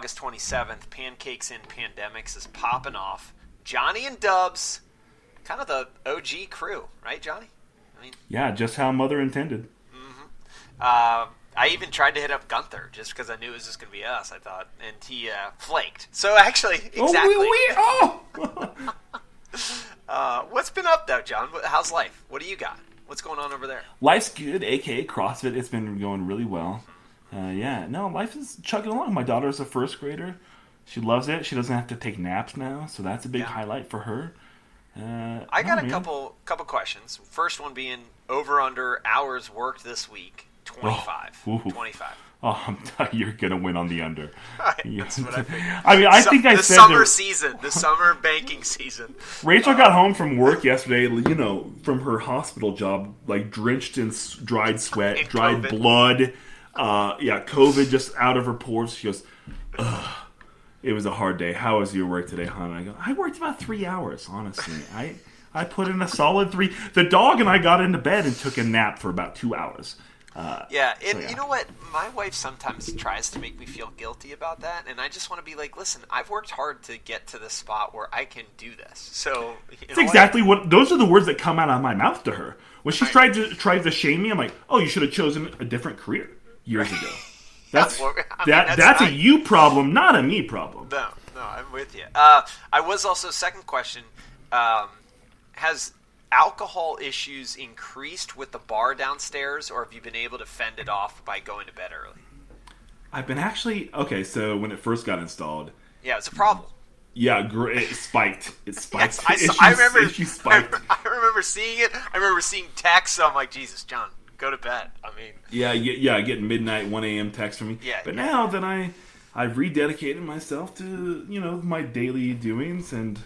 August 27th, Pancakes in Pandemics is popping off. Johnny and Dubs, kind of the OG crew, right, Johnny? I mean, Yeah, just how mother intended. uh, I even tried to hit up Gunther just because I knew it was just going to be us. I thought, and he uh, flaked. So actually, exactly. Oh, we, we, oh! Uh, what's been up though, John? How's life? What do you got? What's going on over there? Life's good, aka CrossFit. It's been going really well. Uh, yeah, no, life is chugging along. My daughter's a first grader. She loves it. She doesn't have to take naps now, so that's a big Yeah. highlight for her. Uh, I got a man. couple couple questions. First one being over under hours worked this week. 25. Oh, 25. Oh, I'm you're gonna win on the under. That's what I figured. I mean, I Su- think I the said summer that season, the summer banking season. Rachel got home from work yesterday. You know, from her hospital job, like drenched in s- dried sweat, And dried COVID. blood. Uh, yeah, COVID just out of her pores. She goes, Ugh. It was a hard day. How was your work today, hon? I go, I worked about three hours, honestly. I I put in a solid three. The dog and I got into bed and took a nap for about two hours. Uh, Yeah, and yeah. you know what? My wife sometimes tries to make me feel guilty about that, and I just want to be like, listen, I've worked hard to get to the spot where I can do this. So it's exactly what. Those are the words that come out of my mouth to her when she Right. tried to tried to shame me. I'm like, oh, you should have chosen a different career years ago. That's well, I mean, that. that's That's, a you problem, not a me problem. No, no, I'm with you. Uh, I was also second question: um, Has alcohol issues increased with the bar downstairs, or have you been able to fend it off by going to bed early? I've been actually okay. So when it first got installed, Yeah, it's a problem. yeah, it spiked. It spiked. Yes, I, Issues- I remember. spiked. I remember seeing it. I remember seeing texts. I'm like, Jesus, John, go to bed. I mean, Yeah, yeah, yeah. I get midnight, one a.m. text from me. Yeah, but yeah. now that I, I've rededicated myself to you know my daily doings and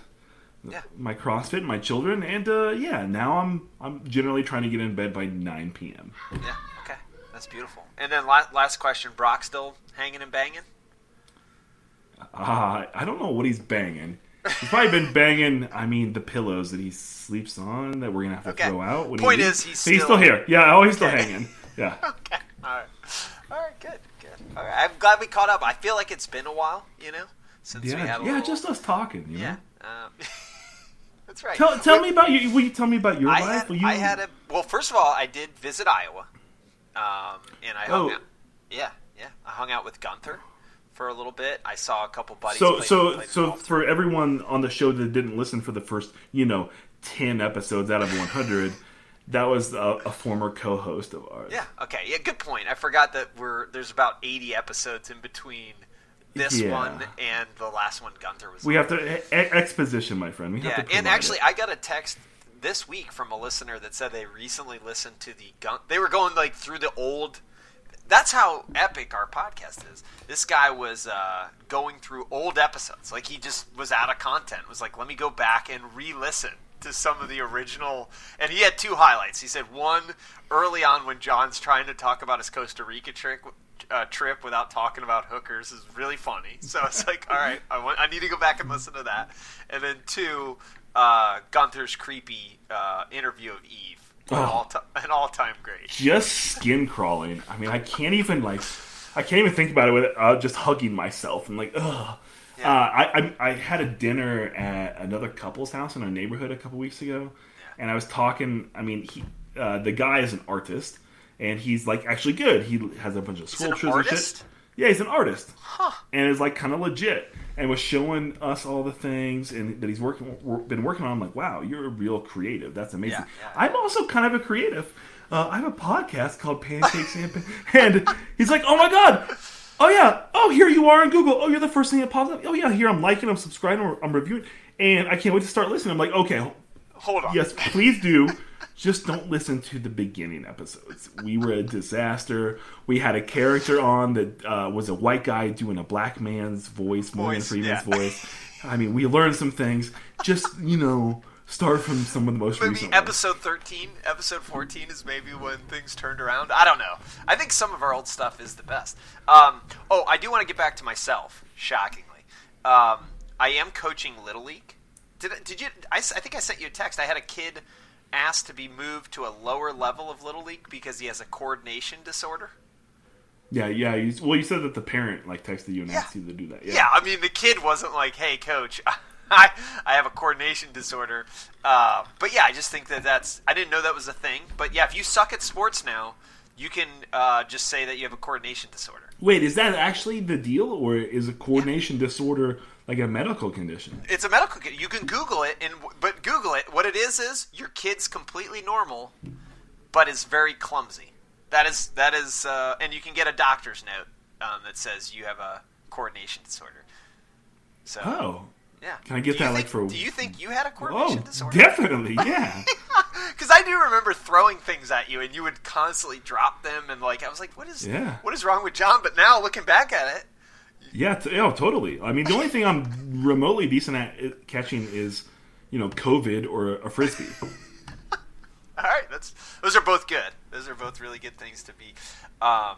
yeah. my CrossFit, my children, and uh, yeah, now I'm I'm generally trying to get in bed by nine p.m. Yeah. Okay. That's beautiful. And then la- last question: Brock still hanging and banging? Ah, I don't know what he's banging. He's probably been banging. I mean, the pillows that he sleeps on that we're gonna have to Okay. throw out. When Point he is, he's he's still- still here. Yeah, oh, he's still hanging. Yeah. Okay. All right. All right. Good. Good. All right. I'm glad we caught up. I feel like it's been a while. You know, since we Yeah, had a yeah, little- just us talking. You yeah. know? Um, that's right. Tell, tell me about you. Will you tell me about your I life? had, you? I had a well. First of all, I did visit Iowa, um, and I hung Oh. out. Yeah, yeah. I hung out with Gunther for a little bit. I saw a couple buddies. so play, so play so for everyone on the show that didn't listen for the first you know 10 episodes out of 100 that was a, a former co-host of ours Yeah. Okay. Yeah. Good point. I forgot that we're there's about 80 episodes in between this Yeah. one and the last one Gunther was. we on. have to e- exposition my friend we have Yeah, to and actually, it. I got a text this week from a listener that said they recently listened to the gun. They were going like through the old. That's how epic our podcast is. This guy was uh, going through old episodes. Like he just was out of content. Was like, let me go back and re-listen to some of the original. And he had two highlights. He said one early on when John's trying to talk about his Costa Rica trick. Uh, trip without talking about hookers is really funny. So it's like, all right, I want, I need to go back and listen to that. And then two, uh, Gunther's creepy uh, interview of Eve, an Oh. all ti- an all time great. just skin crawling i mean i can't even like i can't even think about it without just hugging myself and like ugh Yeah. Uh, I, I I had a dinner at another couple's house in our neighborhood a couple weeks ago, and I was talking. I mean, he uh, the guy is an artist, and he's like actually good. He has a bunch of He's an sculptures and shit. Yeah, he's an artist, Huh. and is like kind of legit, and was showing us all the things and that he's working been working on. I'm like, wow, you're a real creative. That's amazing. Yeah, yeah. I'm also kind of a creative. Uh, I have a podcast called Pancakes and and he's like, oh my god. Oh yeah! Oh, here you are on Google. Oh, you're the first thing that pops up. Oh yeah, here I'm liking, I'm subscribing, I'm reviewing, and I can't wait to start listening. I'm like, okay, Hold on. yes, please do. Just don't listen to the beginning episodes. We were a disaster. We had a character on that uh, was a white guy doing a black man's voice, Morgan Voice, Freeman's yeah. voice. I mean, we learned some things. Just you know, start from some of the most Maybe recent. ones. episode 13, episode 14 is maybe when things turned around. I don't know. I think some of our old stuff is the best. Um, oh, I do want to get back to myself, shockingly. Um, I am coaching Little League. Did, I- did you? I think I sent you a text. I had a kid asked to be moved to a lower level of Little League because he has a coordination disorder. Yeah, yeah. You, well, you said that the parent like texted you and Yeah. asked you to do that. Yeah. I mean the kid wasn't like, "Hey, coach, I I have a coordination disorder." Uh, but yeah, I just think that that's I didn't know that was a thing. But yeah, if you suck at sports now, you can uh, just say that you have a coordination disorder. Wait, is that actually the deal, or is a coordination disorder like a medical condition? It's a medical. You can Google it, and but Google it. What it is is your kid's completely normal, but is very clumsy. That is that is, uh, and you can get a doctor's note um, that says you have a coordination disorder. So Oh, yeah, Can I get that, like, think- for- Do you think you had a coordination oh, disorder? definitely, yeah. Because I do remember throwing things at you, and you would constantly drop them, and like I was like, "What is Yeah. what is wrong with John?" But now looking back at it, Yeah, t- oh, totally. I mean, the only thing I'm remotely decent at catching is, you know, COVID or a frisbee. All right, that's those are both good. Those are both really good things to be um,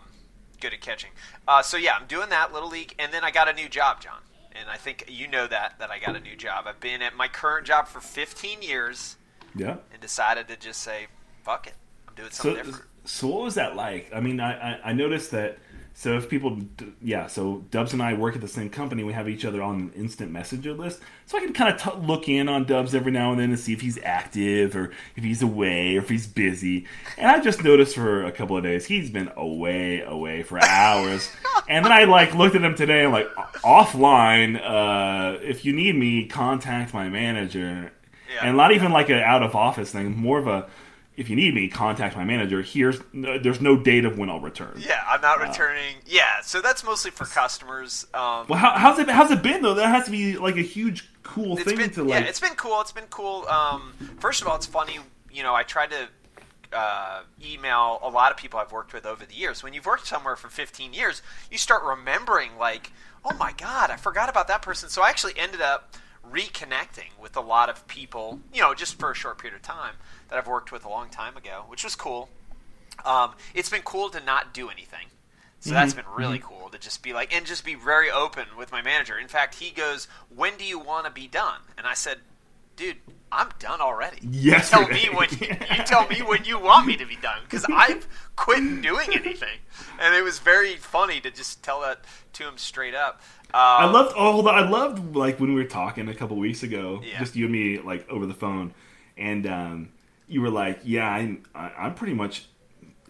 good at catching. Uh, so yeah, I'm doing that little league, and then I got a new job, John. And I think you know that that I got a new job. I've been at my current job for 15 years, Yeah. and decided to just say, "Fuck it, I'm doing So, something different." so what was that like? I mean, I, I, I noticed that. So if people, yeah, so Dubs and I work at the same company. We have each other on an instant messenger list, so I can kind of t- look in on Dubs every now and then and see if he's active or if he's away or if he's busy. And I just noticed for a couple of days he's been away, away for hours. and then I like looked at him today. I'm like, offline. Uh, if you need me, contact my manager. Yeah. And not even like an out of office thing, more of a if you need me, contact my manager. Here's there's no date of when I'll return. Yeah, I'm not returning. Yeah, so that's mostly for customers. Um, Well, how, how's it how's it been though? That has to be like a huge cool thing been to like. yeah, it's been cool. It's been cool. Um, first of all, it's funny. You know, I tried to uh, email a lot of people I've worked with over the years. When you've worked somewhere for 15 years, you start remembering like, oh my god, I forgot about that person. So I actually ended up reconnecting with a lot of people. You know, just for a short period of time that I've worked with a long time ago, which was cool. Um, it's been cool to not do anything. So that's been really cool to just be like, and just be very open with my manager. In fact, he goes, "When do you want to be done?" And I said, "Dude, I'm done already. You tell me when you tell me when you want me to be done because I've quit doing anything." And it was very funny to just tell that to him straight up. Um, I loved hold on, I loved like when we were talking a couple weeks ago, Yeah. just you and me like over the phone, and um, you were like, "Yeah, I'm I'm pretty much."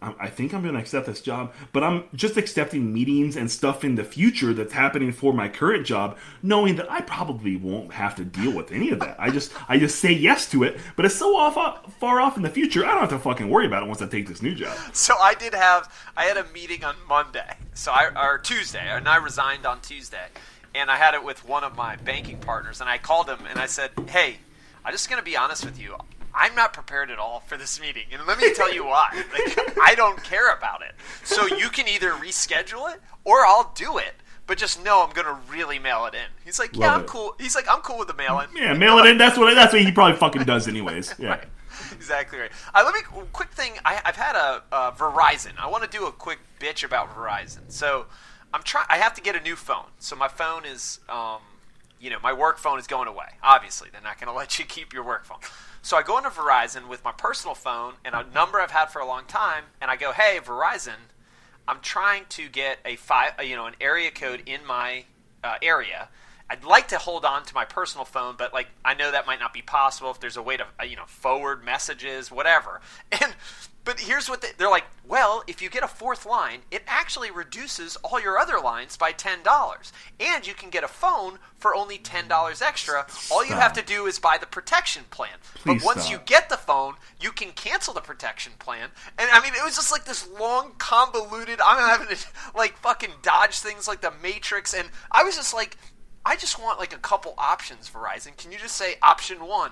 I think I'm going to accept this job, but I'm just accepting meetings and stuff in the future that's happening for my current job, knowing that I probably won't have to deal with any of that. I just I just say yes to it, but it's so off far off in the future. I don't have to fucking worry about it once I take this new job. So I did have I had a meeting on Monday, so I or Tuesday, and I resigned on Tuesday, and I had it with one of my banking partners, and I called him and I said, "Hey, I'm just gonna be honest with you." I'm not prepared at all for this meeting, and let me tell you why. Like, I don't care about it. So you can either reschedule it, or I'll do it. But just know I'm gonna really mail it in. He's like, yeah, Love I'm it. cool. He's like, I'm cool with the mail in. Yeah, mail it in. That's what that's what he probably fucking does anyways. Yeah. Right. Exactly right. Uh, let me quick thing. I, I've had a, uh Verizon. I want to do a quick bitch about Verizon. So I'm trying. I have to get a new phone. So my phone is, um, you know, my work phone is going away. Obviously, they're not going to let you keep your work phone. So I go into Verizon with my personal phone and a number I've had for a long time, and I go, "Hey, Verizon, I'm trying to get a you know, an area code in my uh, area. I'd like to hold on to my personal phone, but like I know that might not be possible if there's a way to, uh, you know, forward messages, whatever. And but here's what they, they're like. Well, if you get a fourth line, it actually reduces all your other lines by ten dollars, and you can get a phone for only ten dollars extra. All you have to do is buy the protection plan. Please but once stop. you get the phone, you can cancel the protection plan. And I mean, it was just like this long, convoluted. I'm having to like fucking dodge things like the Matrix, and I was just like, I just want like a couple options, Verizon. Can you just say option one?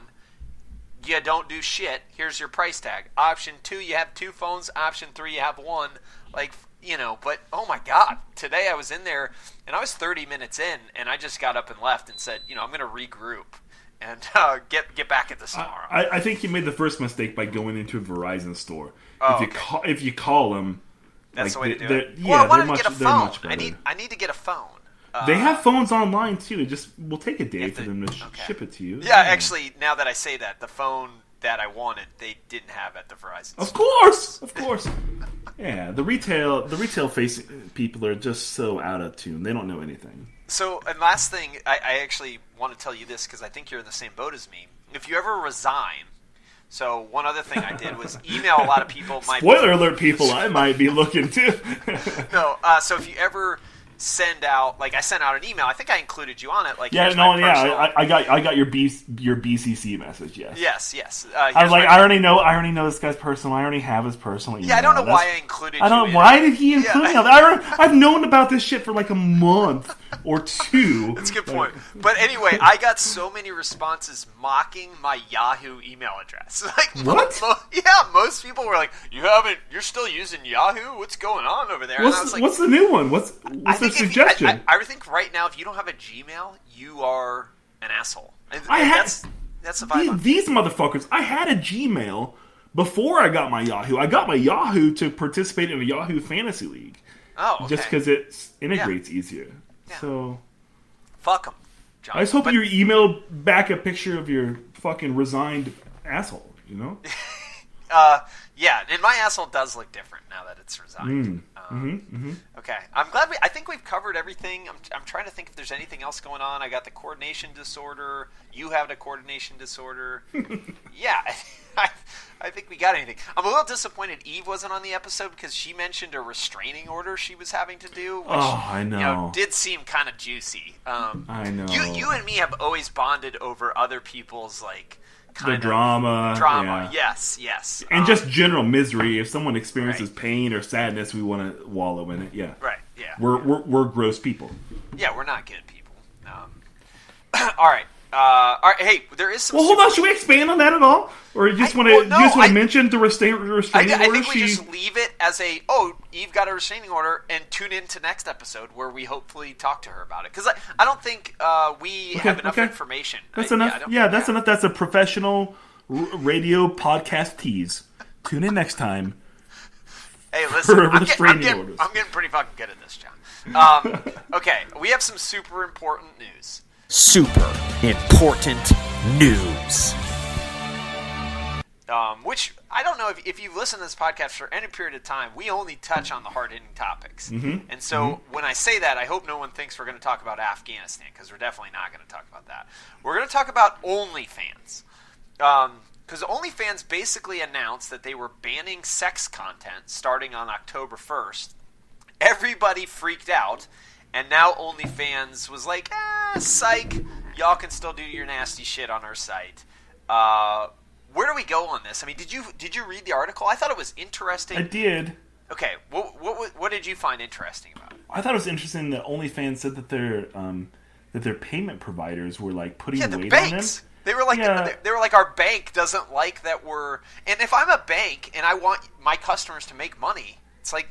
You don't do shit. Here's your price tag. Option two, you have two phones. Option three, you have one. Like you know, but oh my god, today I was in there and I was 30 minutes in, and I just got up and left and said, you know, I'm going to regroup and uh, get get back at this tomorrow. I, I think you made the first mistake by going into a Verizon store. Oh, if you okay. call, if you call them, That's like, the way to do it. Yeah, well, I wanted much, to get a phone. I need I need to get a phone. Uh, they have phones online too. It just will take a day for to- them to sh- okay. ship it to you. Yeah, actually, now that I say that, the phone that I wanted, they didn't have at the Verizon. Of course, of course. Yeah, the retail the retail facing people are just so out of tune. They don't know anything. So, and last thing, I, I actually want to tell you this because I think you're in the same boat as me. If you ever resign, so one other thing I did was email a lot of people. My Spoiler alert, people! I might be looking too. no, uh, so if you ever send out, like I sent out an email, I think I included you on it. Like, yeah, no, yeah, I, I got I got your B, your BCC message. Yes. yes, yes. Uh, I was like, I already know, I already know this guy's personal. I already have his personal email. yeah, I don't know That's- why I included. I don't. Why did he include Yeah. me? I I've known about this shit for like a month or two. That's a good point. But anyway, I got so many responses mocking my Yahoo email address. Like What? mo- yeah, most people were like, "You haven't. You're still using Yahoo. What's going on over there?" And I was What's, like, what's the new one? What's what's the if you- suggestion? I, I, I think right now, if you don't have a Gmail, you are an asshole. And, I and had- that's that's the vibe. these, these motherfuckers. I had a Gmail before I got my Yahoo. I got my Yahoo to participate in a Yahoo Fantasy League oh, okay. just because it integrates easier. Yeah. So fuck them. John. I just hope But- you emailed back a picture of your fucking resigned asshole. You know? Uh, yeah, and my asshole does look different now that it's resigned. Um, Mm-hmm, Okay, I'm glad we. I think we've covered everything. I'm, I'm trying to think if there's anything else going on. I got the coordination disorder. You have the coordination disorder. yeah, I, I think we got anything. I'm a little disappointed Eve wasn't on the episode because she mentioned a restraining order she was having to do. Which, Oh, I You know, know. did seem kind of juicy. Um, I know. You, you and me have always bonded over other people's like The kind of drama, drama. yeah. Yes, yes. and Um, just general misery. If someone experiences Right. pain or sadness, we want to wallow in it. Yeah, right. Yeah. we're, we're we're gross people. Yeah, we're not good people. Um, all right. Uh, all right. Hey, there is some. Well, hold on. Should we expand on that at all, or you just want to well, no, you just want to mention the restraint I, restraining I order? think we she just leave it as a oh Eve got a restraining order and tune in to next episode where we hopefully talk to her about it because I, I don't think uh, we Okay, have enough okay. information. that's I- enough. I don't- Yeah, that's enough. That's a professional r- radio podcast tease. Tune in next time. Hey, listen, I'm, get, I'm, getting. I'm getting pretty fucking good at this, John. Um, okay, we have some super important news. Super important news. um, which I don't know if, if you've listened to this podcast for any period of time, we only touch on the hard hitting topics. Mm-hmm. And so when I say that, I hope no one thinks we're going to talk about Afghanistan because we're definitely not going to talk about that. We're going to talk about OnlyFans. Because OnlyFans basically announced that they were banning sex content starting on October 1st. Everybody freaked out. And now OnlyFans was like, ah, psych, y'all can still do your nasty shit on our site. Uh, where do we go on this? I mean, did you did you read the article? I thought it was interesting. I did. Okay, what, what what did you find interesting about it? I thought it was interesting that OnlyFans said that their um, that their payment providers were like putting Yeah, the weight on them. They were like Yeah. they, were like our bank doesn't like that we're and if I'm a bank and I want my customers to make money, it's like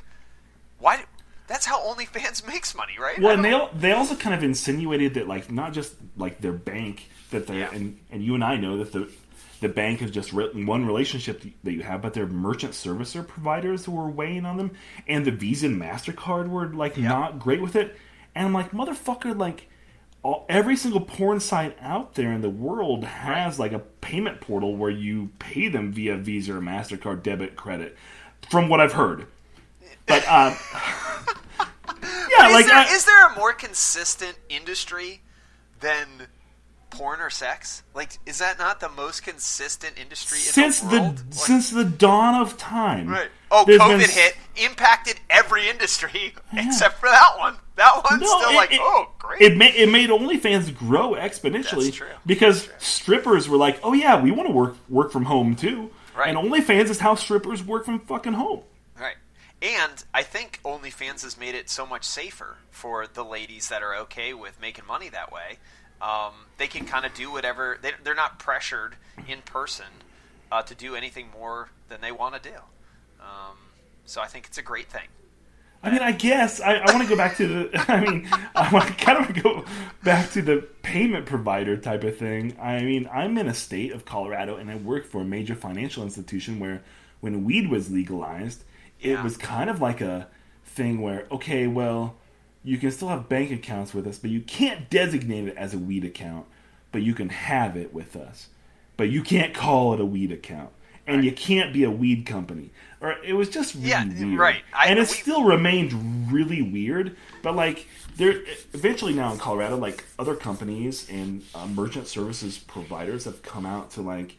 why do- that's how OnlyFans makes money, right? Well, and they al- they also kind of insinuated that like not just like their bank that they Yeah. and and you and I know that the the bank is just written one relationship that you have, but their merchant servicer providers were weighing on them, and the Visa and Mastercard were like not great with it. And I'm like, motherfucker, like. All, every single porn site out there in the world has like a payment portal where you pay them via Visa or Mastercard debit credit, from what I've heard. But um, yeah, is, like there, I- is there a more consistent industry than porn or sex? Like, is that not the most consistent industry since in the, the world? Like- since the dawn of time. right. Oh, COVID been hit, impacted every industry except for that one. That one's No, still it- like, it- oh, great. It made it made OnlyFans grow exponentially That's true. because strippers were like, "Oh yeah, we want to work work from home too." Right. And OnlyFans is how strippers work from fucking home. And I think OnlyFans has made it so much safer for the ladies that are okay with making money that way. Um, they can kind of do whatever. They, they're not pressured in person uh, to do anything more than they want to do. Um, so I think it's a great thing. I mean, I guess I, I want to go back to the. I mean, I want to kind of go back to the payment provider type of thing. I mean, I'm in a state of Colorado, and I work for a major financial institution where, when weed was legalized, Yeah. it was kind of like a thing where, okay, well, you can still have bank accounts with us, but you can't designate it as a weed account, but you can have it with us. but you can't call it a weed account, and you can't be a weed company. Or it was just really Yeah, weird, right. I- and it we- still remained really weird. But like, there eventually now in Colorado, like other companies and uh, merchant services providers have come out to like,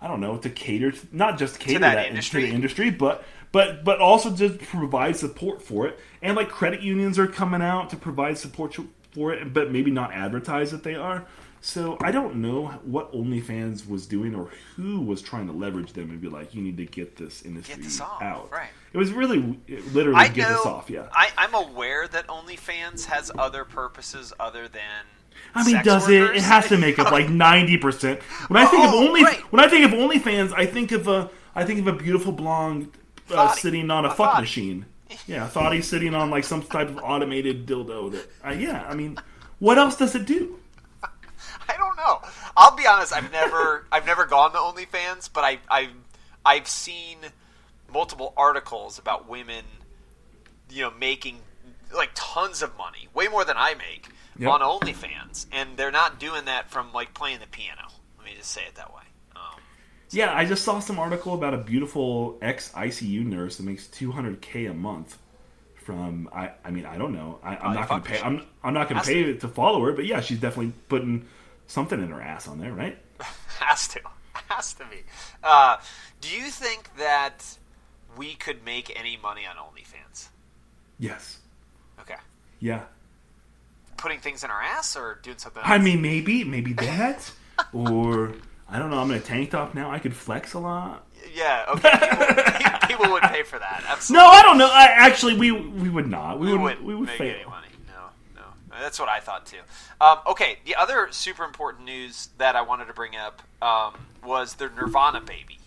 I don't know, to cater to, not just cater that that industry. to the industry, but but but also to provide support for it. And like credit unions are coming out to provide support for it, but maybe not advertise that they are. So I don't know what OnlyFans was doing or who was trying to leverage them and be like, you need to get this industry this off, out. right. It was really it literally I get know. this off. Yeah. I, I'm aware that OnlyFans has other purposes other than. I mean, does it? workers. It has to make up like ninety percent. When I think Oh, of only right. when I think of OnlyFans, I think of a I think of a beautiful blonde uh, sitting on a, A fuck thotty. machine. Yeah, thoughty sitting on like some type of automated dildo. That uh, yeah, I mean, what else does it do? I don't know. I'll be honest. I've never, I've never gone to OnlyFans, but I, I've, I've seen multiple articles about women, you know, making like tons of money, way more than I make Yep. on OnlyFans, and they're not doing that from like playing the piano. Let me just say it that way. Um, Yeah, I just saw some article about a beautiful ex ICU nurse that makes two hundred k a month from I I mean I don't know I, I'm Oh, not gonna pay. I'm I'm not gonna Has pay to follow her, but yeah, she's definitely putting something in her ass on there, right? has to, has to be. Uh, do you think that we could make any money on OnlyFans? Yes. Okay, Yeah. Putting things in our ass or doing something? I mean, maybe, maybe that, or I don't know. I'm in a tank top now. I could flex a lot. Yeah, okay. People, people would pay for that. Absolutely. No, I don't know. I, actually, we we would not. We, we would. wouldn't We would make fail. any money. No, no. That's what I thought too. Um, okay, the other super important news that I wanted to bring up um, was the Nirvana baby.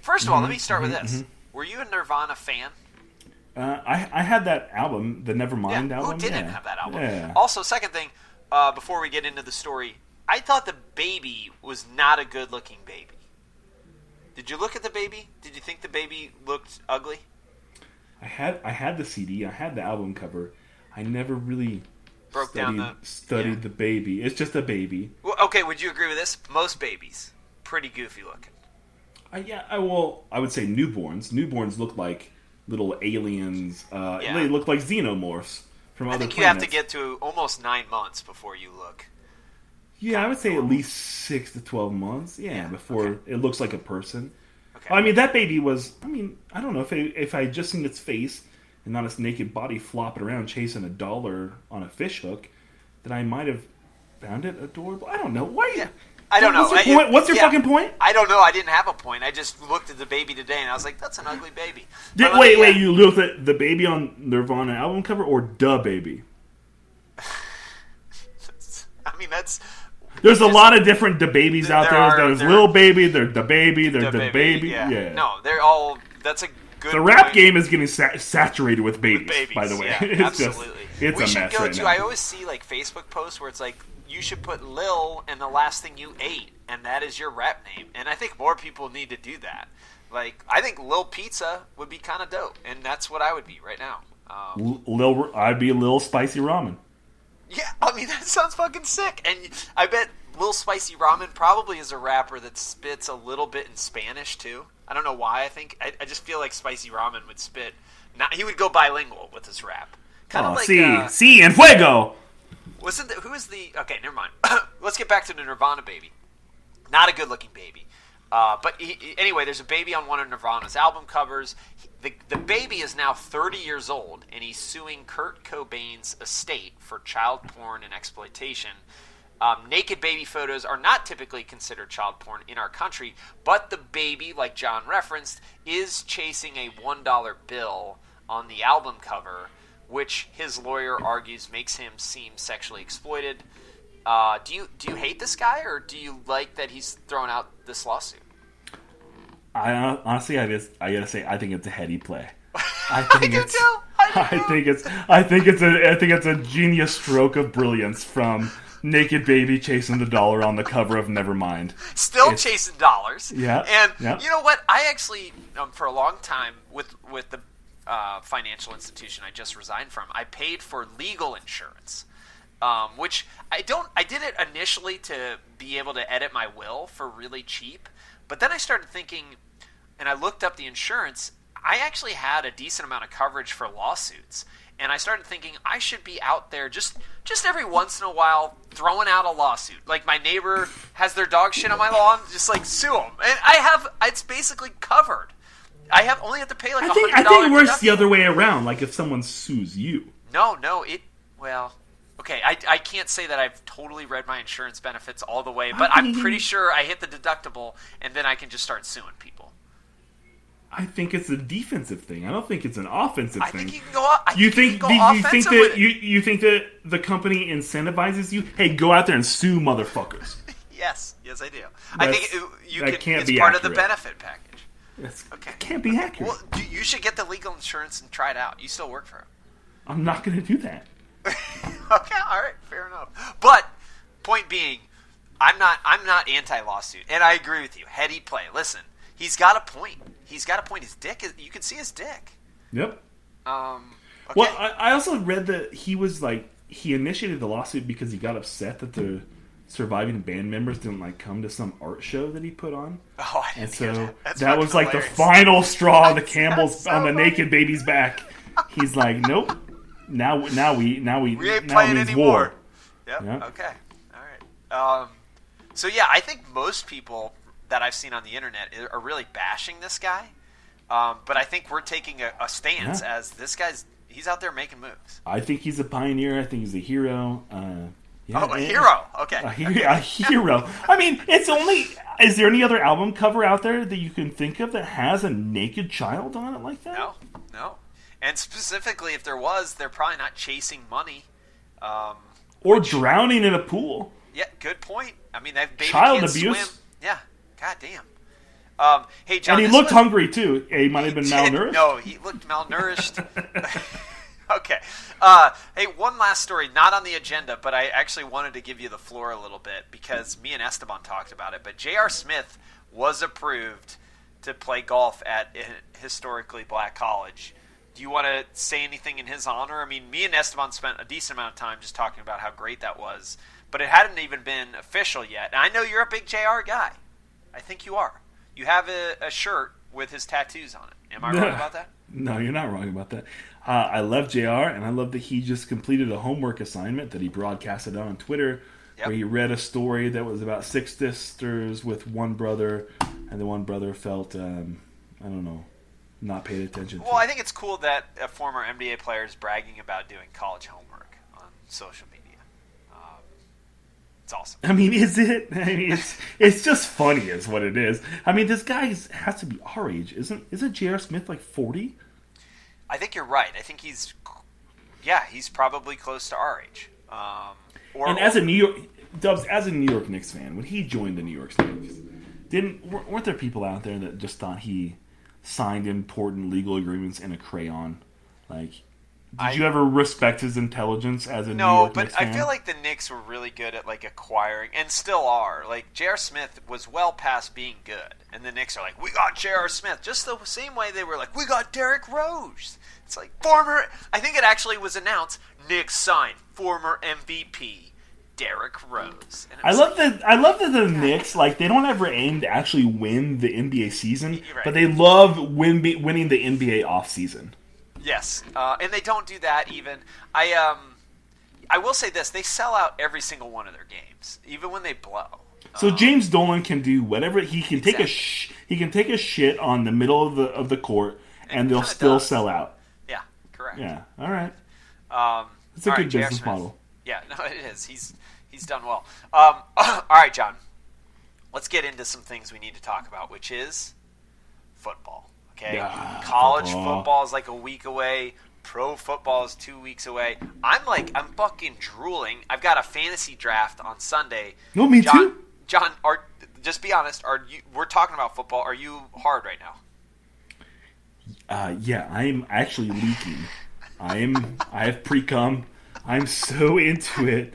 First of all, let Mm-hmm, me start with this. Were you a Nirvana fan? Uh, I I had that album, the Nevermind Yeah, album. Who didn't yeah. have that album? Yeah. Also, second thing, uh, before we get into the story, I thought the baby was not a good-looking baby. Did you look at the baby? Did you think the baby looked ugly? I had I had the CD. I had the album cover. I never really Broke studied, down the studied yeah. the baby. It's just a baby. Well, okay, would you agree with this? Most babies, pretty goofy looking. I, yeah, I will. I would say newborns. Newborns look like little aliens. Uh, Yeah. They look like xenomorphs from I other think you have to get to almost nine months before you look. Yeah, I would say at least six to twelve months. Yeah, Yeah, before okay. it looks like a person. Okay. I mean, that baby was. I mean, I don't know if I, if I had just seen its face and not its naked body flopping around chasing a dollar on a fish hook, then I might have found it adorable. I don't know. Why? Yeah. I don't What's know. your point? What's your yeah. fucking point? I don't know. I didn't have a point. I just looked at the baby today and I was like, "That's an ugly baby." Did, But wait, wait. uh, You looked at the baby on Nirvana album cover or the baby? I mean, that's There's a Just- lot of different the babies out There there. are- there's there- Lil Baby, there's the baby, there's the, baby. Yeah. Yeah. No, they're all. That's a good. The rap point. game is getting sa- saturated with babies, with babies. by the way. Yeah, it's absolutely. just it's we a should mess go right to. now. I always see like Facebook posts where it's like you should put Lil and the last thing you ate, and that is your rap name. And I think more people need to do that. Like I think Lil Pizza would be kind of dope, and that's what I would be right now. Um, Lil, I'd be little spicy ramen. yeah, I mean that sounds fucking sick, and I bet Lil Spicy Ramen probably is a rapper that spits a little bit in Spanish too. I don't know why. I think I, I just feel like Spicy Ramen would spit. Not he would go bilingual with his rap. Kind of Oh, like si, uh, si, and fuego. Wasn't the, who is the? Okay, never mind. Let's get back to the Nirvana baby. Not a good-looking baby, uh, but he, anyway, there's a baby on one of Nirvana's album covers. He- the the baby is now 30 years old, and he's suing Kurt Cobain's estate for child porn and exploitation. Um, naked baby photos are not typically considered child porn in our country, but the baby, like John referenced, is chasing a one dollar bill on the album cover which his lawyer argues makes him seem sexually exploited. Uh, do you do you hate this guy, or do you like that he's thrown out this lawsuit? I honestly, I just I gotta say, I think it's a heady play. I think do it's. too. I I think it's. I think it's a. I think it's a genius stroke of brilliance from naked baby chasing the dollar on the cover of Nevermind. Still It's- chasing dollars. Yeah, and yeah. you know what? I actually, um, for a long time, with with the uh, financial institution I just resigned from, I paid for legal insurance. um, which I don't. I did it initially to be able to edit my will for really cheap, but then I started thinking, and I looked up the insurance. I actually had a decent amount of coverage for lawsuits, and I started thinking I should be out there just just every once in a while throwing out a lawsuit. Like my neighbor has their dog shit on my lawn, just like sue them, and I have it's basically covered. I have only have to pay like I think $100 I think it works the other way around. Like if someone sues you. No, no, it. Well, okay, I, I can't say that I've totally read my insurance benefits all the way, but I'm pretty sure I hit the deductible, and then I can just start suing people. I think it's a defensive thing. I don't think it's an offensive I thing. think you can go. I you think, think? you can go you think that you you think that the company incentivizes you? Hey, go out there and sue motherfuckers. Yes, yes, I do. I think it, you that can. can't it's be part of the benefit package. That's, Okay. can't be accurate. Well, you, you should get the legal insurance and try it out. You still work for him. I'm not going to do that. okay, all right, fair enough. But point being, I'm not I'm not anti lawsuit, and I agree with you. Heady play. Listen, he's got a point. He's got a point. His dick is. You can see his dick. Yep. Um. Okay. Well, I, I also read that he was like he initiated the lawsuit because he got upset that the surviving band members didn't like come to some art show that he put on, oh, I and didn't hear so that. That's that was like the final straw on the Campbell's so on the funny. naked baby's back. He's like, nope. Now, now we, now we, We ain't now playing anymore. war. Yep. Yeah. Okay. All right. Um. So yeah, I think most people that I've seen on the internet are really bashing this guy. Um, but I think we're taking a, a stance Yeah. as this guy's he's out there making moves. I think he's a pioneer. I think he's a hero. Uh, yeah, Oh, a hero. Okay. A, he- a hero. I mean, it's only. Is there any other album cover out there that you can think of that has a naked child on it like that? No, no. And specifically, if there was, they're probably not chasing money. Um, Or drowning in a pool. yeah, good point. I mean, that baby Child abuse? swim. Yeah, god damn. Um, hey, John. and he looked was- hungry too. He might have been did- malnourished. No, he looked malnourished. okay. Uh, hey, one last story, not on the agenda, but I actually wanted to give you the floor a little bit because me and Esteban talked about it. But J.R. Smith was approved to play golf at a historically black college. Do you want to say anything in his honor? I mean, me and Esteban spent a decent amount of time just talking about how great that was, but it hadn't even been official yet. And I know you're a big JR guy. I think you are. You have a, a shirt with his tattoos on it. Am I wrong about that? No, you're not wrong about that. Uh, I love JR, and I love that he just completed a homework assignment that he broadcasted on Twitter, Yep. where he read a story that was about six sisters with one brother, and the one brother felt, um, I don't know, not paid attention to. Well, I think it's cool that a former NBA player is bragging about doing college homework on social media. Um, it's awesome. I mean, is it? I mean, it's it's just funny, is what it is. I mean, this guy has to be our age, isn't? Isn't J.R. Smith like forty? I think you're right. I think he's, yeah, he's probably close to our age. Um, or And as a New York Dubs, as a New York Knicks fan, when he joined the New York Knicks, didn't weren't there people out there that just thought he signed important legal agreements in a crayon? Like, did I- you ever respect his intelligence as a New no, but Knicks I fan? feel like the Knicks were really good at like acquiring, and still are. Like J.R. Smith was well past being good, and the Knicks are like, we got J.R. Smith, just the same way they were like, we got Derrick Rose. It's like former. I think it actually was announced. Knicks signed former MVP Derrick Rose. And I love that. I love that the Knicks like they don't ever aim to actually win the NBA season, right. but they love win, winning the NBA offseason. Yes, uh, and they don't do that even. I um, I will say this: they sell out every single one of their games, even when they blow. So James Dolan can do whatever he can take a sh- he can take a shit on the middle of the of the court and they'll still does. sell out. Yeah, correct. Yeah. All right. Um, It's a good right, business Smith. model. Yeah, no, it is. He's he's done well. Um, all right, John. Let's get into some things we need to talk about, which is football. Okay, Yeah, college football. football is like a week away. Pro football is two weeks away. I'm like, I'm fucking drooling. I've got a fantasy draft on Sunday. No, me John, too. John, are just be honest. Are you? We're talking about football. Are you hard right now? Uh, yeah, I'm actually leaking. I am. I have pre cum. I'm so into it.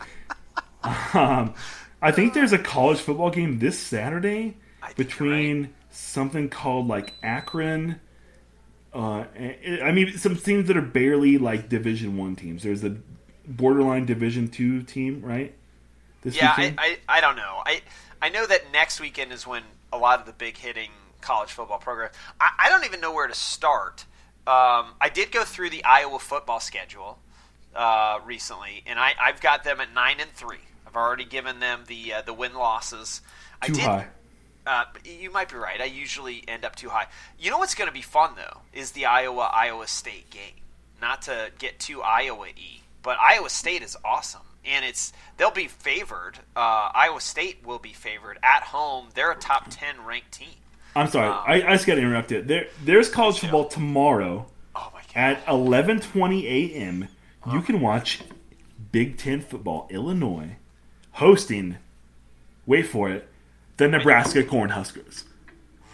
Um, I think there's a college football game this Saturday I think you're between something called like Akron. Uh, I mean, some teams that are barely like Division One teams. There's a borderline Division two team, right? This Yeah, I. I, I don't know. I I know that next weekend is when a lot of the big hitting college football programs. I, I don't even know where to start. Um, I did go through the Iowa football schedule uh, recently, and I, I've got them at nine and three. I've already given them the uh, the win losses. I too did, high. Uh, you might be right. I usually end up too high. You know what's going to be fun though is the Iowa Iowa State game. Not to get too Iowa y, but Iowa State is awesome, and it's they'll be favored. Uh, Iowa State will be favored at home. They're a top ten ranked team. I'm sorry, Um, I, I just got interrupted. There, there's college football tomorrow Oh my god! at 11:20 a.m. You can watch Big Ten football. Illinois hosting. Wait for it. The Nebraska Cornhuskers.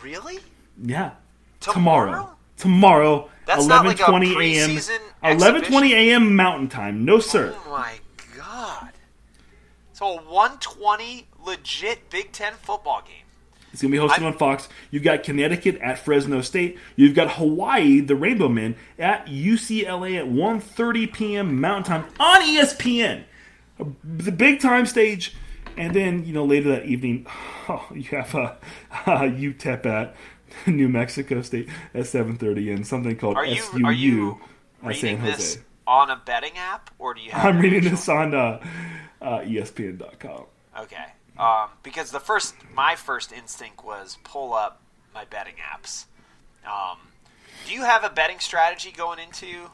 really? Yeah. Tomorrow? Tomorrow. Tomorrow. That's not like a 11:20 a.m. preseason 11:20 a.m. Mountain Time. No sir. Oh my god! So a one twenty legit Big Ten football game. It's gonna be hosted I'm- on Fox. You've got Connecticut at Fresno State. You've got Hawaii, the Rainbow Men, at UCLA at 1:30 p.m. Mountain Time on ESPN, the big time stage. And then you know later that evening, oh, you have a, uh, UTEP at New Mexico State at 7:30, and something called Are you SUU are you at San Jose. this on a betting app or do you have? I'm reading actual- this on uh, uh, ESPN.com. Okay. Um, because the first, my first instinct was pull up my betting apps. Um, do you have a betting strategy going into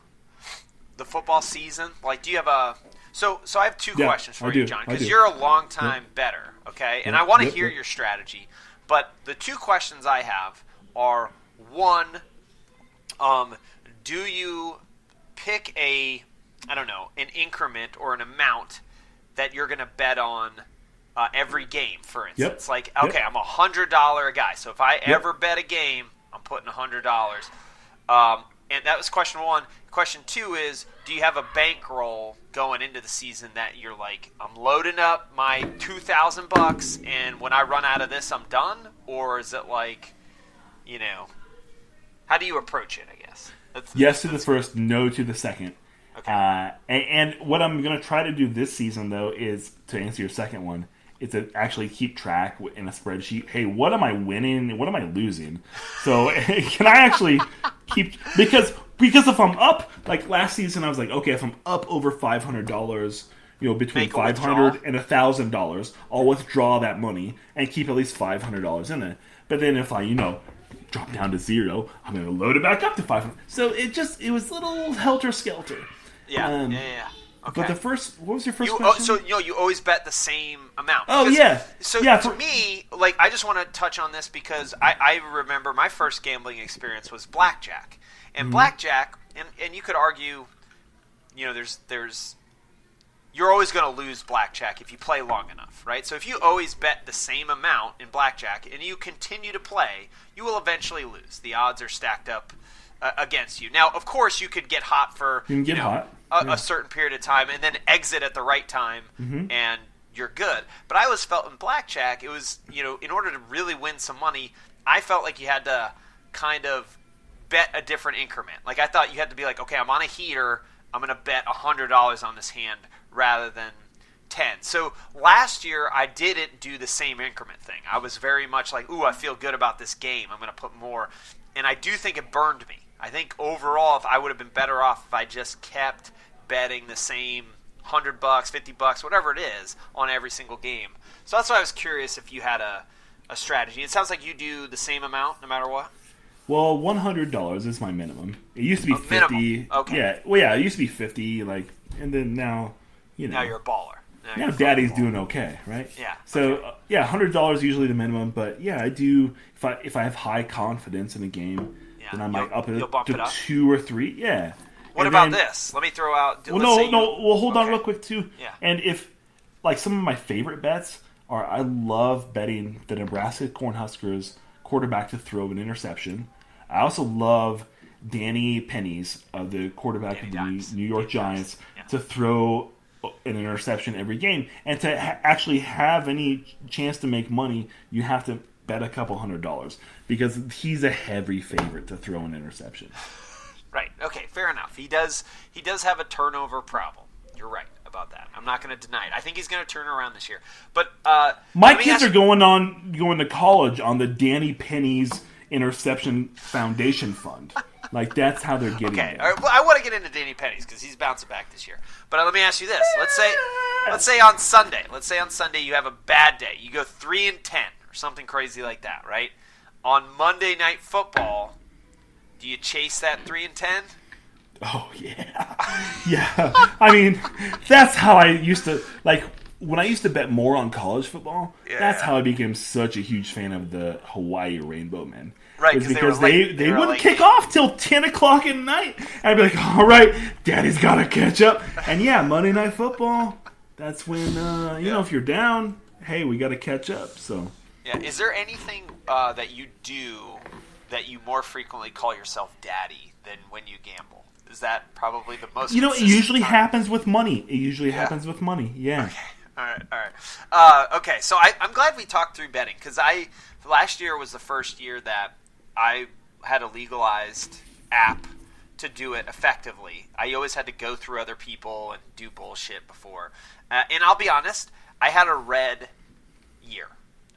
the football season? Like, do you have a? So, so I have two Yeah, questions for I you, do, John, because you're a long time better, okay? And Yeah, I want to yep, hear yep. your strategy. But the two questions I have are one, um, do you pick a, I don't know, an increment or an amount that you're going to bet on uh, every game, for instance? Like, Yep. okay, I'm a hundred dollar guy, so if I ever bet a game, I'm putting a hundred dollars. Um, and that was question one. Question two is, do you have a bankroll going into the season that you're like, I'm loading up my two thousand bucks, and when I run out of this, I'm done, or is it like, you know, how do you approach it? I guess. That's, Yes to the that's- first, no to the second. Okay. Uh, and, and what I'm going to try to do this season, though, is to answer your second one, is to actually keep track in a spreadsheet. Hey, what am I winning? What am I losing? So can I actually keep because because if I'm up like last season, I was like, okay, if I'm up over five hundred dollars. You know, between five hundred and a thousand dollars, I'll withdraw that money and keep at least five hundred dollars in it. But then if I, you know, drop down to zero, I'm going to load it back up to five hundred. So it just it was a little helter skelter. yeah, um, yeah, yeah, yeah. Okay. But the first, what was your first You, oh, so you know you always bet the same amount. Oh, Because- yeah. So Yeah, to for- me, like I just want to touch on this because I, I remember my first gambling experience was blackjack, and Mm-hmm. blackjack, and and you could argue, you know, there's there's you're always going to lose blackjack if you play long enough, right? So if you always bet the same amount in blackjack and you continue to play, you will eventually lose. The odds are stacked up uh, against you. Now, of course, you could get hot for You can get know, hot, a, yeah. a certain period of time and then exit at the right time Mm-hmm. and you're good. But I always felt in blackjack, it was, you know, in order to really win some money, I felt like you had to kind of bet a different increment. Like I thought you had to be like, okay, I'm on a heater, I'm going to bet $100 on this hand rather than 10. So last year I didn't do the same increment thing. I was very much like, ooh, I feel good about this game. I'm going to put more. And I do think it burned me. I think overall if I would have been better off if I just kept betting the same 100 bucks, 50 bucks, whatever it is on every single game. So that's why I was curious if you had a a strategy. It sounds like you do the same amount no matter what. well, one hundred dollars is my minimum. It used to be A minimum. fifty. Okay. Yeah. Well, yeah, it used to be fifty. Like, and then now, you know, Now you're a baller. Now, now daddy's doing okay, right? Yeah, So okay. uh, yeah, hundred dollars usually the minimum. But yeah, I do if I if I have high confidence in a game, Yeah, then I might up it to it up. two or three. Yeah. What And about then- this? Let me throw out. Well, no, you- no. Well, hold on real quick too. Yeah. And if like some of my favorite bets are, I love betting the Nebraska Cornhuskers quarterback to throw an interception. I also love Danny Pennies, uh, the quarterback Danny of the Dimes. New York Danny Giants, Yeah. to throw an interception every game, and to ha- actually have any chance to make money, you have to bet a couple hundred dollars because he's a heavy favorite to throw an interception. Right. Okay. Fair enough. He does. He does have a turnover problem. You're right about that. I'm not going to deny it. I think he's going to turn around this year. But uh, My kids are going on going to college on the Danny Penny's Interception Foundation Fund. Like that's how they're getting Okay, it. all right, well, I want to get into Danny Penny's because he's bouncing back this year. But uh, let me ask you this: Let's say, let's say on Sunday, let's say on Sunday you have a bad day. You go three and ten or something crazy like that, right? On Monday Night Football, do you chase that three and ten? Oh yeah, yeah. I mean, that's how I used to like when I used to bet more on college football. Yeah. That's how I became such a huge fan of the Hawaii Rainbow Men. Right, they because were they they, they were wouldn't late. kick off till ten o'clock at night. And I'd be like, all right, Daddy's got to catch up. And yeah, Monday Night Football. That's when uh, you know if you're down, hey, we got to catch up. So. Yeah. Is there anything uh, that you do that you more frequently call yourself daddy than when you gamble? Is that probably the most? You know, it usually time? happens with money. It usually happens with money. Yeah. All right, all right. Uh, okay, so I, I'm glad we talked through betting because I last year was the first year that I had a legalized app to do it effectively. I always had to go through other people and do bullshit before. Uh, and I'll be honest, I had a red year.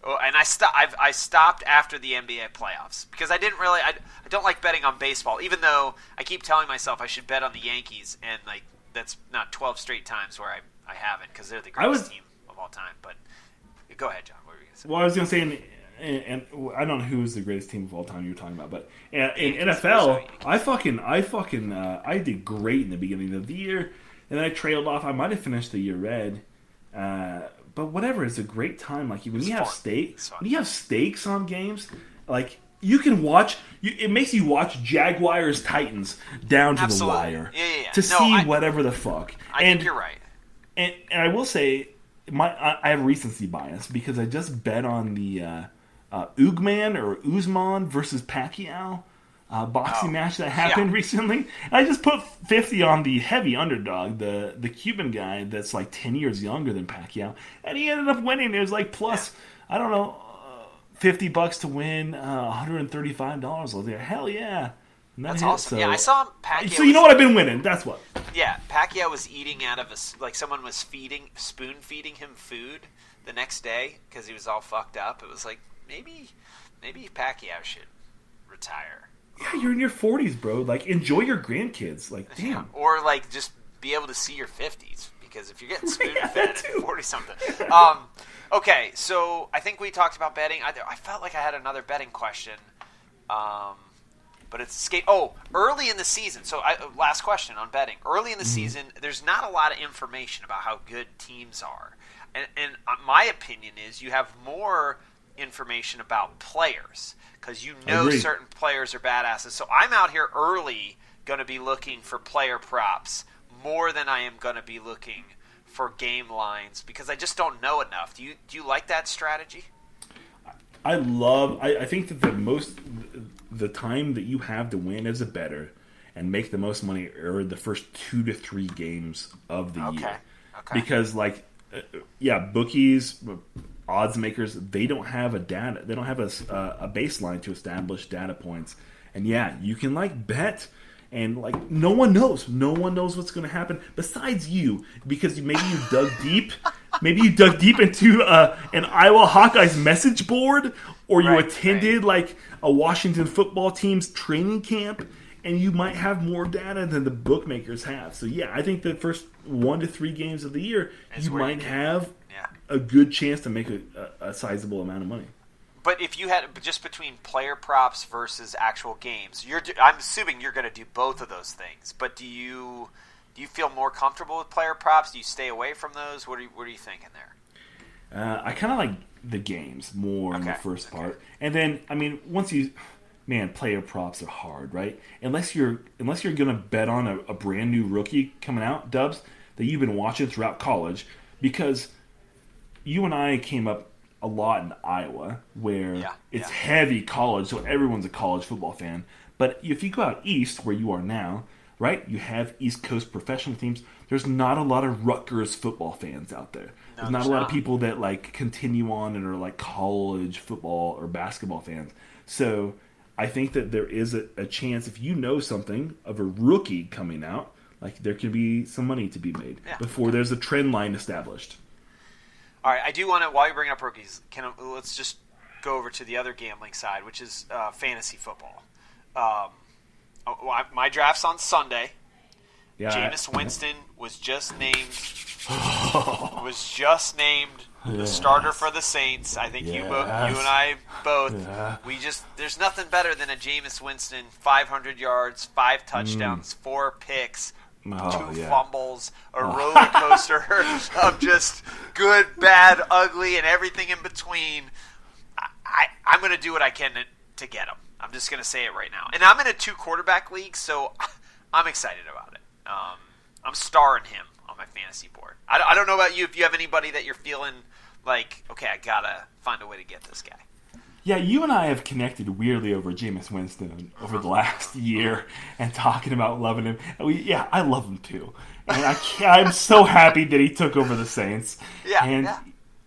Oh, and I sto- I've, I stopped after the NBA playoffs because I didn't really I, I don't like betting on baseball even though I keep telling myself I should bet on the Yankees and like that's not 12 straight times where I, I haven't because they're the greatest was- team of all time but go ahead John what were you going to say Well, I was going to say, and, and, and I don't know who is the greatest team of all time you're talking about, but in, in NFL, I fucking, I fucking, uh, I did great in the beginning of the year, and then I trailed off. I might have finished the year red, uh, but whatever. It's a great time. Like when It's you have stakes, when you have stakes on games, like. You can watch. You, it makes you watch Jaguars Titans down to Absolutely. the wire Yeah, yeah, yeah. to No, see I- whatever the fuck. I and think you're right and, and I will say, my I, I have recency bias because I just bet on the uh, uh, Ugman or Uzman versus Pacquiao uh, boxing Oh, match that happened yeah. recently. I just put fifty on the heavy underdog, the the Cuban guy that's like ten years younger than Pacquiao, and he ended up winning. It was like plus, I don't know. uh, Fifty bucks to win, uh, one hundred and thirty-five dollars. I was there. Hell yeah, And that's awesome so- yeah I saw Pacquiao So you know what I've been winning. That's what. Yeah, Pacquiao was eating out of a like someone was feeding spoon feeding him food the next day because he was all fucked up. It was like maybe maybe Pacquiao should retire. Yeah, you're in your forties, bro. Like, enjoy your grandkids. Like, damn. or like just be able to see your fifties because if you're getting spoon Yeah, fed at too. forty something. Um, okay, so I think we talked about betting. I, I felt like I had another betting question, um, but it's skate. Oh, early in the season. So I, last question on betting. Early in the season, there's not a lot of information about how good teams are, and, and uh, my opinion is you have more information about players because you know certain players are badasses. So I'm out here early going to be looking for player props more than I am going to be looking for game lines because I just don't know enough. Do you do you like that strategy? I love. I, I think that the most, the time that you have to win as a better and make the most money are the first two to three games of the Okay, year. okay. Because like, uh, yeah, bookies, odds makers, they don't have a data. They don't have a, a baseline to establish data points. And yeah, you can like bet. And like no one knows, no one knows what's going to happen besides you, because maybe you dug deep, maybe you dug deep into uh, an Iowa Hawkeyes message board, or you Right, attended like a Washington football team's training camp, and you might have more data than the bookmakers have. So yeah, I think the first one to three games of the year, Is you where you might have. A good chance to make a, a, a sizable amount of money. But if you had just between player props versus actual games, you're I'm assuming you're going to do both of those things. But do you do you feel more comfortable with player props? Do you stay away from those? What are you, what are you thinking there? Uh, I kind of like the games more in the Okay, first okay. part, and then I mean, once you, man, player props are hard, right? Unless you're unless you're gonna bet on a, a brand new rookie coming out, Dubs, that you've been watching throughout college, because you and I came up a lot in Iowa, where Yeah, it's yeah. heavy college, so everyone's a college football fan. But if you go out east, where you are now, right, you have East Coast professional teams. There's not a lot of Rutgers football fans out there. there's not a lot not. of people that like continue on and are like college football or basketball fans. So I think that there is a, a chance if you know something of a rookie coming out, like there could be some money to be made Yeah. before there's a trend line established. All right, I do want to. While you bring up rookies, can let's just go over to the other gambling side, which is uh, fantasy football. Um, oh, I- my draft's on Sunday. Yeah, Jameis Winston was just named was just named the starter for the Saints. I think you both, you and I both. Yeah. We just there's nothing better than a Jameis Winston 500 yards, five touchdowns, four picks, Mm. Oh, two yeah. fumbles, a roller coaster of just good, bad, ugly, and everything in between. I, I I'm going to do what I can to, to get him. I'm just going to say it right now. And I'm in a two quarterback league, so I'm excited about it. Um, I'm starring him on my fantasy board. I, I don't know about you if you have anybody that you're feeling like, okay, I gotta find a way to get this guy. Yeah, you and I have connected weirdly over Jameis Winston over the last year and talking about loving him. We, yeah, I love him too, and I I'm so happy that he took over the Saints. Yeah, and yeah.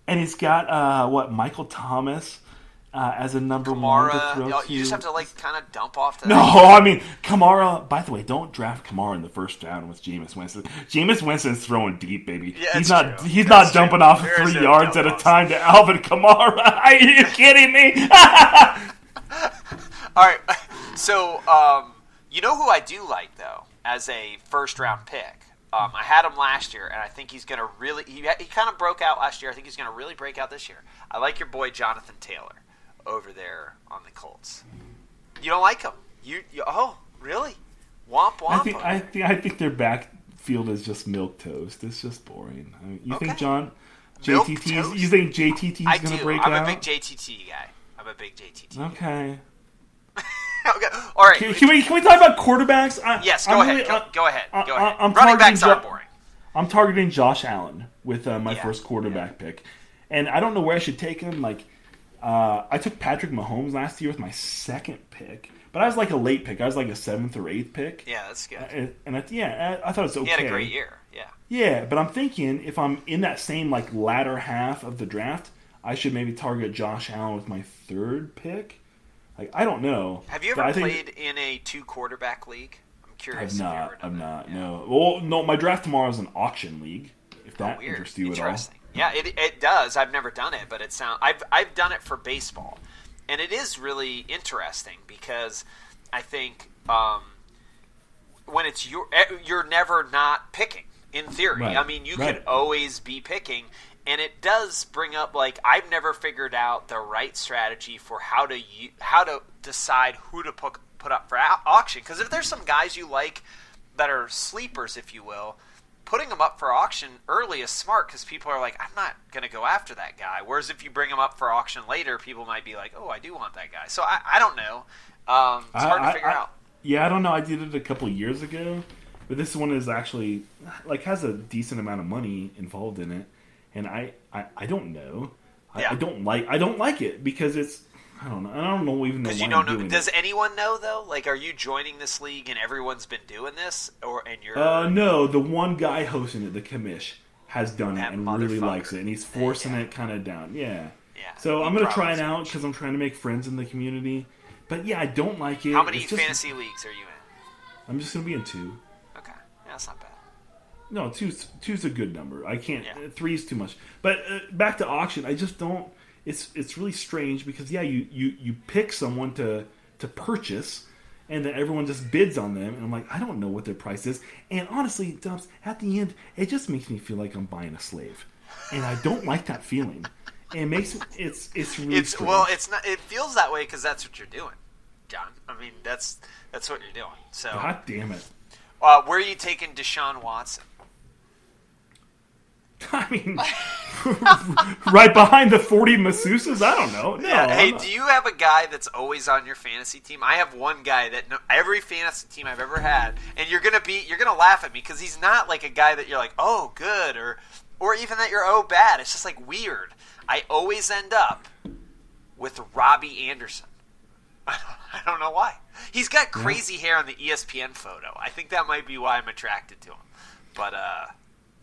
and he's got uh, what Michael Thomas uh, as a number one Kamara, throw you, just have to like kind of dump off to No, I mean Kamara. By the way, don't draft Kamara in the first round with Jameis Winston. Jameis Winston's throwing deep, baby. Yeah, he's not. true. He's That's not dumping true. off There is three yards at a time to Alvin Kamara. Are you kidding me? All right, so um, you know who I do like though as a first round pick. Um, I had him last year, and I think he's going to really. He, he kind of broke out last year. I think he's going to really break out this year. I like your boy Jonathan Taylor over there on the Colts. You don't like them. You, you oh really? Womp womp. I think. I think. I think their backfield is just milk toast. It's just boring. I mean, you think Okay. John Milk JTT's? toast? You think JTT's I going to break I'm out? a big JTT guy. I'm a big JTT. guy. okay. okay. All right. Can, can we can we talk about quarterbacks? I, yes. Go I'm ahead. really- go, go ahead. I- Go I- ahead. I'm Running backs Jo- boring. I'm targeting Josh Allen with uh, my Yeah. first quarterback pick, and I don't know where I should take him. Like, uh, I took Patrick Mahomes last year with my second pick, but I was like a late pick. I was like a seventh or eighth pick. Yeah, that's good. And, and I, yeah, I, I thought it was okay. He had a great year. Yeah. Yeah, but I'm thinking if I'm in that same like latter half of the draft, I should maybe target Josh Allen with my third pick. Like, I don't know. Have you ever I think- played in a two quarterback league? I'm curious. I've if you not. I'm not. Yeah. No. Well, no. My draft tomorrow is an auction league. If that Weird. interests you at all. Interesting. Yeah, it, it does. I've never done it, but it sounds. I've I've done it for baseball, and it is really interesting because I think um, when it's your eh, you're never not picking in theory. Right. I mean, you Right. could always be picking, and it does bring up like I've never figured out the right strategy for how to u- how to decide who to put put up for au- auction. Because if there's some guys you like that are sleepers, if you will, putting them up for auction early is smart because people are like, I'm not going to go after that guy. Whereas if you bring them up for auction later, people might be like, Oh, I do want that guy. So I, I don't know. Um, it's hard I- to figure I- out. Yeah, I don't know. I did it a couple years ago, but this one is actually like has a decent amount of money involved in it, and I I, I don't know. I, Yeah. I don't like I don't like it because it's I don't know. I don't know even Because you don't I'm know. Does it. anyone know though? Like, are you joining this league and everyone's been doing this, or and you're? Uh, no, the one guy hosting it, the commish, has done it and really likes it, and he's forcing Yeah. it kind of down. Yeah. yeah. So I'm gonna try it out because I'm trying to make friends in the community. But yeah, I don't like it. How many just- fantasy leagues are you in? I'm just gonna be in two. Okay, yeah, that's not bad. No, two's two's a good number. I can't. Yeah. Three's too much. But uh, back to auction, I just don't. It's it's really strange because yeah, you you you pick someone to to purchase, and then everyone just bids on them, and I'm like, I don't know what their price is. And honestly, Dubs, at the end, it just makes me feel like I'm buying a slave, and I don't like that feeling. It makes it's it's really It's strange. well, it's not. It feels that way because that's what you're doing, John. I mean, that's that's what you're doing. So, God damn it. uh, where are you taking Deshaun Watson? I mean, right behind the 40 masseuses? I don't know. No, Yeah. Hey, do you have a guy that's always on your fantasy team? I have one guy that no, every fantasy team I've ever had, and you're gonna be you're gonna laugh at me because he's not like a guy that you're like oh good or or even that you're oh bad. It's just like weird. I always end up with Robbie Anderson. I don't, I don't know why. He's got crazy hair on the ESPN photo. I think that might be why I'm attracted to him. But uh,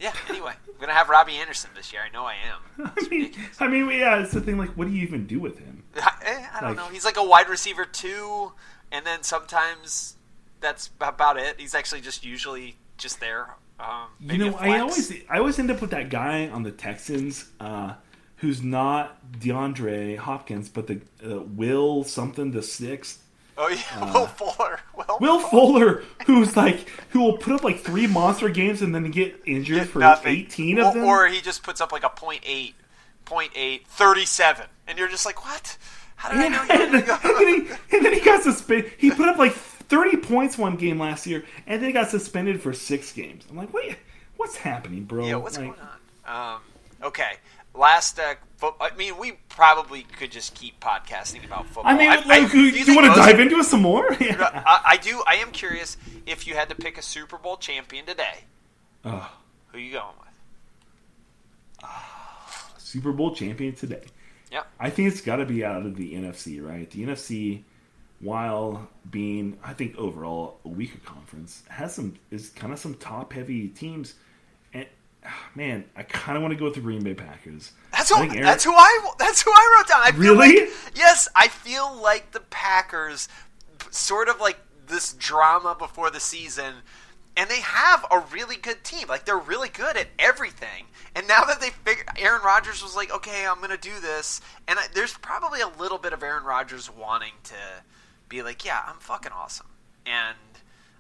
yeah. Anyway, I'm gonna have Robbie Anderson this year. I know I am. I mean, I mean, yeah, it's the thing. Like, what do you even do with him? I, I don't Like- know. He's like a wide receiver too, and then sometimes that's about it. He's actually just usually just there. Um, You know, I always I always end up with that guy on the Texans uh, who's not DeAndre Hopkins, but the uh, Will something the sixth. Oh yeah, Will Fuller. Will, uh, Will Fuller, who's like who will put up like three monster games and then get injured Get for nothing. eighteen of or, them. Or he just puts up like a point eight, point eight, 37. and you're just like, what? How did I know you and, then, and then he, and then he got suspended. He put up like 30 points one game last year, and then he got suspended for six games. I'm like, wait, what's happening, bro? Yeah, what's Like, going on? Um, okay, last. Uh, fo- I mean, we probably could just keep podcasting about football. I mean, I- like, I- do you, think want to dive into it some more? Yeah. I, I do. I am curious if you had to pick a Super Bowl champion today, Ugh. who you going with? Super Bowl champion today. Yeah, I think it's got to be out of the NFC, right? The NFC, while being, I think overall a weaker conference, has some is kind of some top heavy teams, man, I kind of want to go with the Green Bay Packers. That's who. Aaron- That's who I. That's who I wrote down. I Really? like- yes, I feel like the Packers, sort of like this drama before the season, and they have a really good team. Like they're really good at everything. And now that they figured, Aaron Rodgers was like, "Okay, I'm going to do this," and I, there's probably a little bit of Aaron Rodgers wanting to be like, "Yeah, I'm fucking awesome," and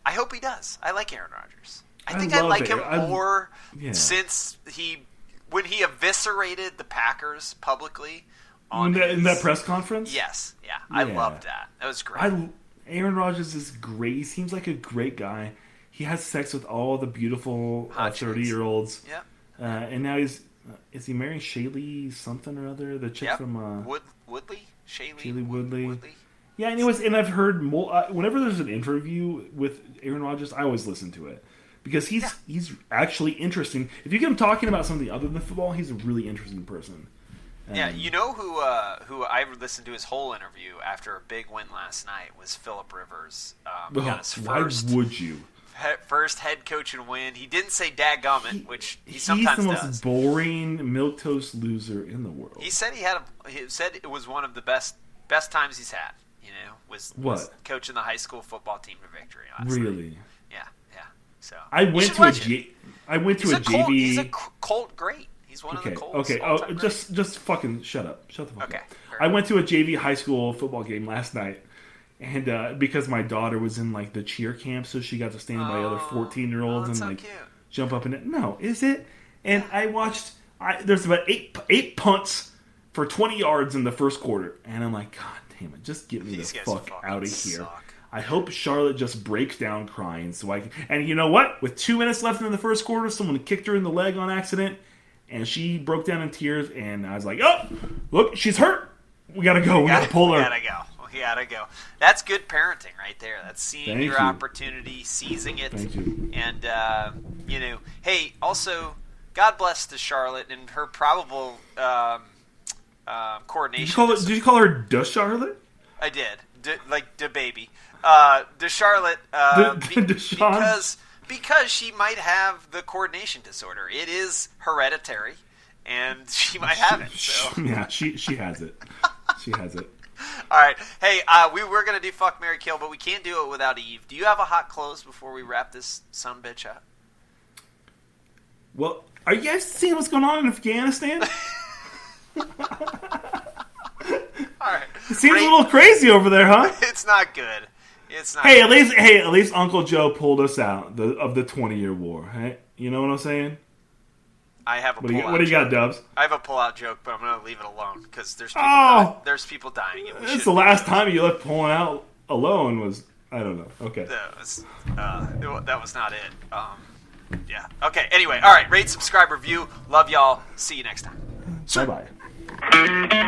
I hope he does. I like Aaron Rodgers. I I think I, love like him Aaron- I- more Yeah. since he when he eviscerated the Packers publicly on In that, in that press conference, Yes, yeah, I Yeah. loved that. That was great. I Aaron Rodgers is great. He seems like a great guy. He has sex with all the beautiful thirty year olds, yep, uh, and now he's uh, is he marrying Shaylee something or other? The chick yep. from uh, Wood Woodley, Shaylee, Shailene Woodley. Woodley. Yeah, and it was, and I've heard uh, whenever there's an interview with Aaron Rodgers, I always listen to it because he's Yeah. he's actually interesting. If you get him talking about something other than football, he's a really interesting person. Yeah, Um, you know who uh, who I listened to his whole interview after a big win last night was Philip Rivers. Um, he ugh, got why first would you? first head coach and win. He didn't say "dadgummit," which he he's sometimes the most does. boring milk toast loser in the world. He said he had a, he said it was one of the best best times he's had. You know, was, was What? coaching the high school football team to victory. Last really, Yeah, yeah. So I went to a. J- I went to He's a, a JV. he's a C- Colt great. He's one okay, of the Colts. okay. Oh, just just fucking shut up. Shut the fuck Okay, up. fair I went to a JV high school football game last night, and uh, because my daughter was in like the cheer camp, so she got to stand by other Oh, fourteen year olds oh, and like cute. jump up in it. No, is it? And I watched. I, there's about eight eight punts for twenty yards in the first quarter, and I'm like, God damn it, just get me These the fuck out of here. suck. I hope Charlotte just breaks down crying so I can. And you know what? With two minutes left in the first quarter, someone kicked her in the leg on accident, and she broke down in tears. And I was like, "Oh, look, she's hurt. We gotta go. We gotta pull We her." gotta go. We gotta go. That's good parenting right there. That's seeing Thank your you. opportunity, seizing it, Thank you. and uh, you know, hey, also, God bless to Charlotte and her probable um, um, coordination. Did you call it? Did you call her the Charlotte? I did, D- like the baby, uh, the Charlotte, uh, The- be- because because she might have the coordination disorder. It is hereditary, and she might have it. So. yeah, she she has it. She has it. All right. Hey, uh, we were gonna do fuck marry Kill, but we can't do it without Eve. Do you have a hot close before we wrap this son bitch up? Well, are you guys seeing what's going on in Afghanistan? All right. It seems Rate- a little crazy over there, huh? It's not good. It's not. Hey, at least hey, at least Uncle Joe pulled us out the, of the twenty year war. Hey, you know what I'm saying? I have a What do you, what do you got. Dubs? I have a pull-out joke, but I'm gonna leave it alone because there's people. Oh! Di- there's people dying. and we That's shouldn't the last time you left pulling out alone was I don't know. Okay. That was, uh, it that was not it. Um, yeah. Okay. Anyway. All right. Rate, subscribe, review. Love y'all. See you next time. Bye bye. Thank you.